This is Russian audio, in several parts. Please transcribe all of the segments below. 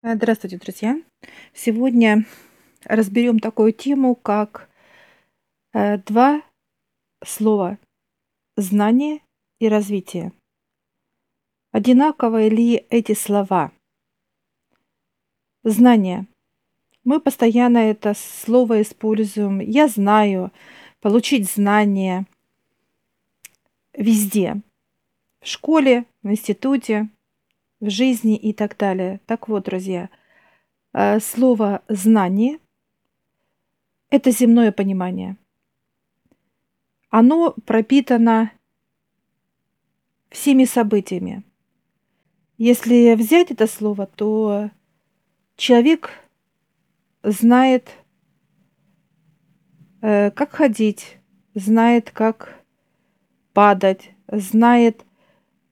Э, Здравствуйте, друзья! Сегодня разберем такую тему, как э, два слова знание и развитие. Одинаковы ли эти слова? Знание. Мы постоянно это слово используем. Я знаю, получить знания везде. В школе, в институте, в жизни и так далее. Так вот, друзья, э, слово знание – это земное понимание. Оно пропитано всеми событиями. Если взять это слово, то человек знает, э, как ходить, знает, как падать, знает,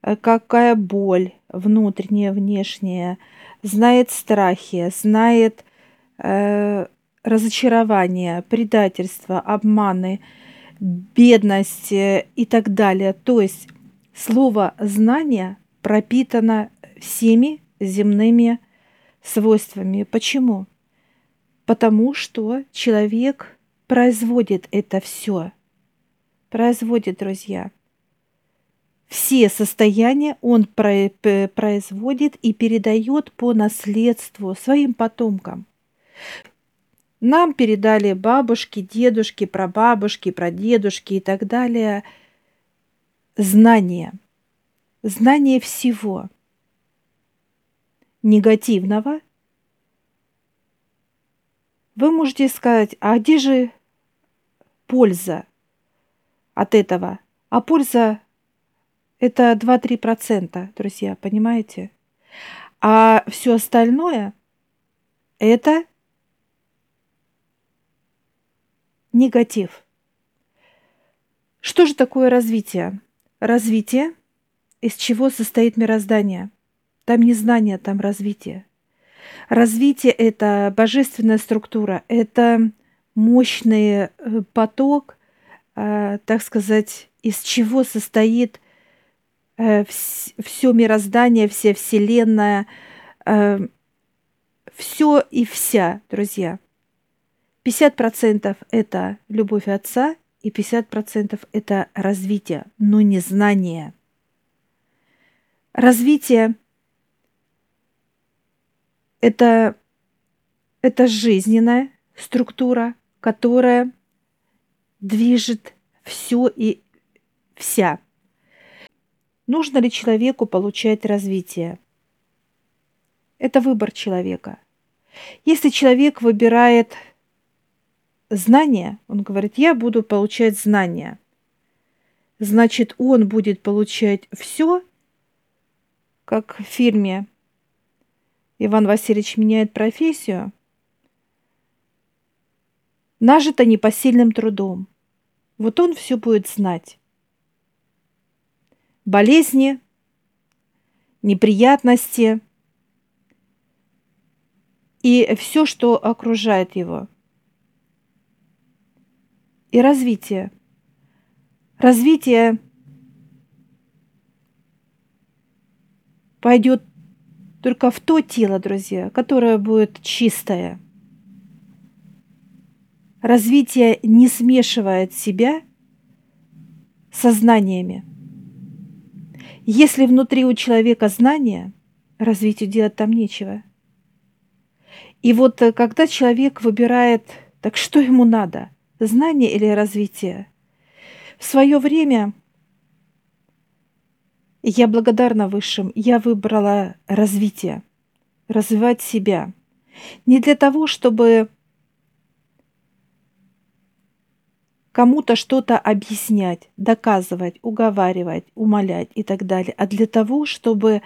э, какая боль внутренняя, внешняя, знает страхи, знает э, разочарование, предательство, обманы, бедность и так далее. То есть слово знание пропитано всеми земными свойствами. Почему? Потому что человек производит это все. Производит, друзья. Все состояния он производит и передает по наследству своим потомкам. Нам передали бабушки, дедушки, прабабушки, прадедушки и так далее знания. Знание всего негативного. Вы можете сказать, а где же польза от этого? А польза это 2-3%, друзья, понимаете? А все остальное это негатив. Что же такое развитие? Развитие, из чего состоит мироздание. Там не знание, там развитие. Развитие – это божественная структура, это мощный э, поток, э, так сказать, из чего состоит все мироздание, вся Вселенная, все и вся, друзья – 50% это любовь отца, и 50% это развитие, но не знание. Развитие это, это жизненная структура, которая движет все и вся. Нужно ли человеку получать развитие? Это выбор человека. Если человек выбирает знания, он говорит, я буду получать знания. Значит, он будет получать все, как в фильме Иван Васильевич меняет профессию, нажито непосильным трудом. Вот он все будет знать. Болезни, неприятности и все, что окружает его – и развитие. Развитие пойдет только в то тело, друзья, которое будет чистое. Развитие не смешивает себя со знаниями. Если внутри у человека знания, развитию делать там нечего. И вот э, когда человек выбирает, так что ему надо – знание или развитие. В свое время я благодарна высшим, я выбрала развитие, развивать себя. Не для того, чтобы кому-то что-то объяснять, доказывать, уговаривать, умолять и так далее, а для того, чтобы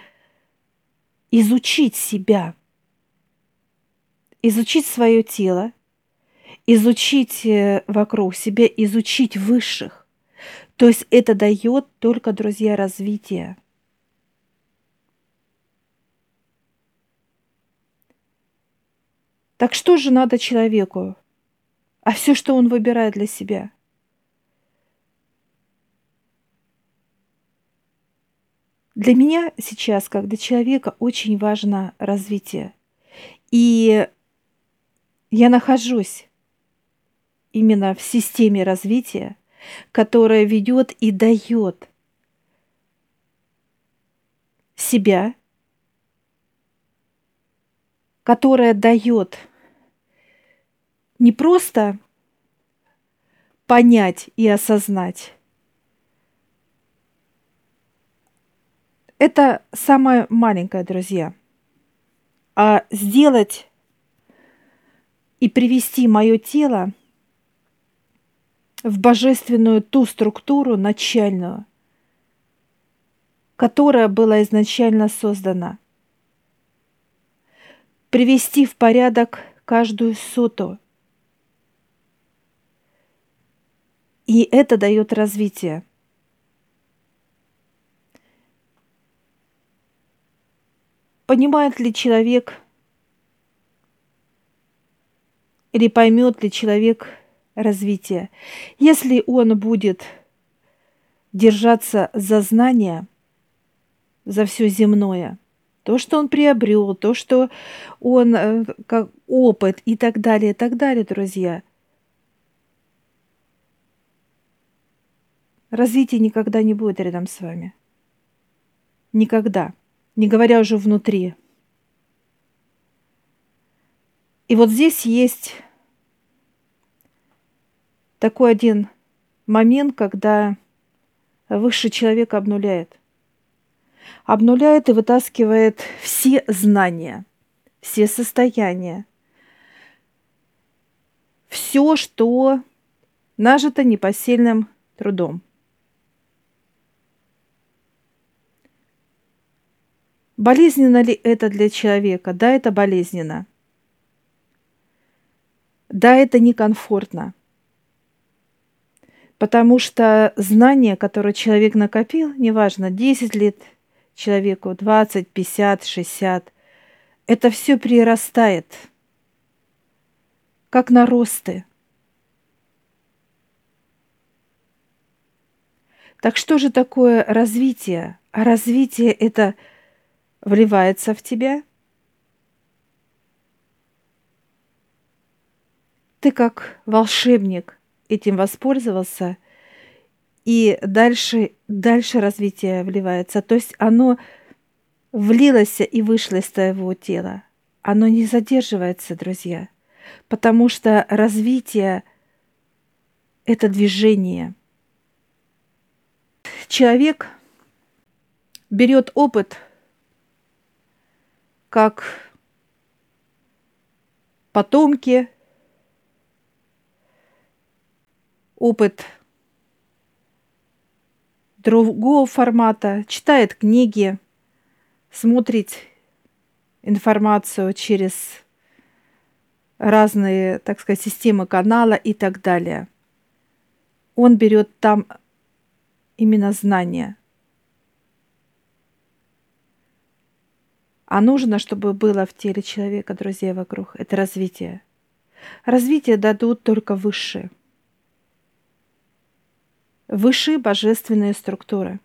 изучить себя, изучить свое тело, изучить э, вокруг себя, изучить высших. То есть это дает только, друзья, развитие. Так что же надо человеку? А все, что он выбирает для себя. Для меня сейчас, как для человека, очень важно развитие. И я нахожусь именно в системе развития, которая ведет и дает себя, которая дает не просто понять и осознать. Это самое маленькое, друзья. А сделать и привести мое тело в божественную ту структуру начальную, которая была изначально создана. Привести в порядок каждую соту. И это дает развитие. Понимает ли человек или поймет ли человек развитие. Если он будет держаться за знания, за все земное, то, что он приобрел, то, что он э, как опыт и так далее, и так далее, друзья. Развитие никогда не будет рядом с вами. Никогда. Не говоря уже внутри. И вот здесь есть такой один момент, когда высший человек обнуляет. Обнуляет и вытаскивает все знания, все состояния, все, что нажито непосильным трудом. Болезненно ли это для человека? Да, это болезненно. Да, это некомфортно. Потому что знания, которые человек накопил, неважно, 10 лет человеку, 20, 50, 60, это все прирастает, как наросты. Так что же такое развитие? А развитие это вливается в тебя. Ты как волшебник этим воспользовался, и дальше, дальше развитие вливается. То есть оно влилось и вышло из твоего тела. Оно не задерживается, друзья, потому что развитие – это движение. Человек берет опыт как потомки – опыт другого формата, читает книги, смотрит информацию через разные, так сказать, системы канала и так далее. Он берет там именно знания. А нужно, чтобы было в теле человека, друзья, вокруг. Это развитие. Развитие дадут только высшие – высшие божественные структуры.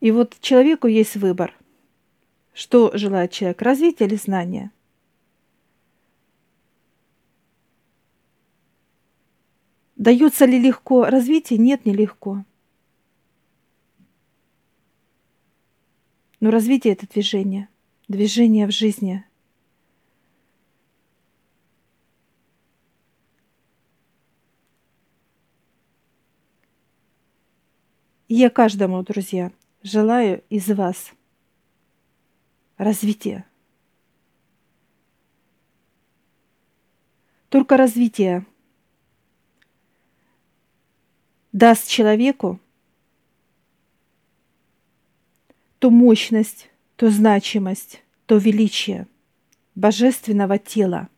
И вот человеку есть выбор. Что желает человек, развитие или знания? Дается ли легко развитие? Нет, нелегко. Но развитие – это движение. Движение в жизни – я каждому, друзья, желаю из вас развития. Только развитие даст человеку ту мощность, ту значимость, то величие божественного тела –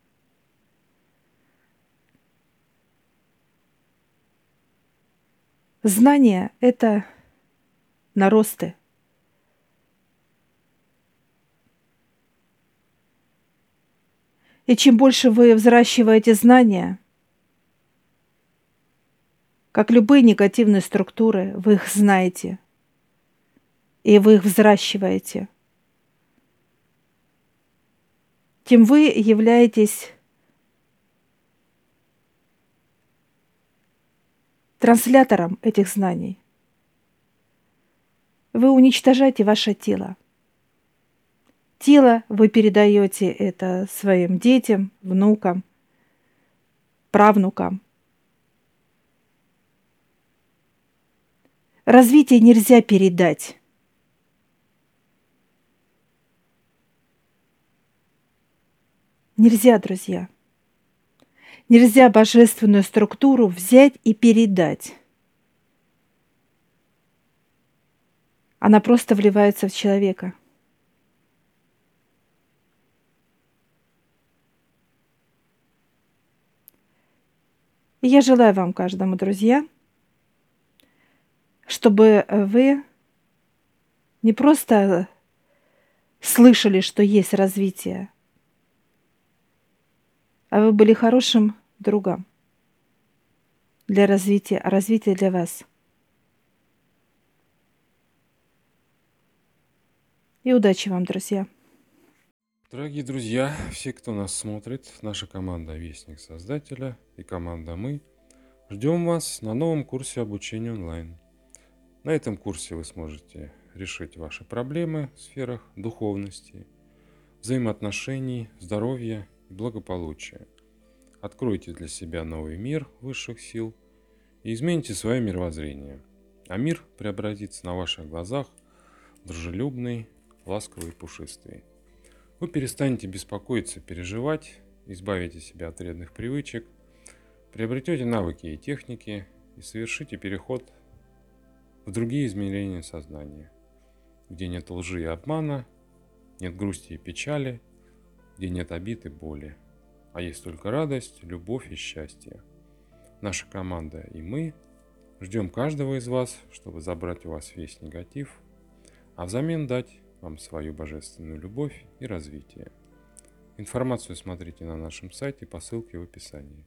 Знание – это наросты. И чем больше вы взращиваете знания, Как любые негативные структуры, вы их знаете. И вы их взращиваете. Тем вы являетесь транслятором этих знаний. Вы уничтожаете ваше тело. Тело вы передаете это своим детям, внукам, правнукам. Развитие нельзя передать. Нельзя, друзья. Нельзя божественную структуру взять и передать. Она просто вливается в человека. И я желаю вам каждому, друзья, чтобы вы не просто слышали, что есть развитие, а вы были хорошим другом для развития, а развитие для вас. И удачи вам, друзья! Дорогие друзья, все, кто нас смотрит, наша команда Вестник Создателя и команда Мы, ждем вас на новом курсе обучения онлайн. На этом курсе вы сможете решить ваши проблемы в сферах духовности, взаимоотношений, здоровья и благополучия. Откройте для себя новый мир высших сил и измените свое мировоззрение. А мир преобразится на ваших глазах дружелюбный, ласковый и пушистый. Вы перестанете беспокоиться, переживать, избавите себя от вредных привычек, приобретете навыки и техники и совершите переход в другие измерения сознания, где нет лжи и обмана, нет грусти и печали, где нет обид и боли, а есть только радость, любовь и счастье. Наша команда и мы ждем каждого из вас, чтобы забрать у вас весь негатив, а взамен дать вам свою божественную любовь и развитие. Информацию смотрите на нашем сайте по ссылке в описании.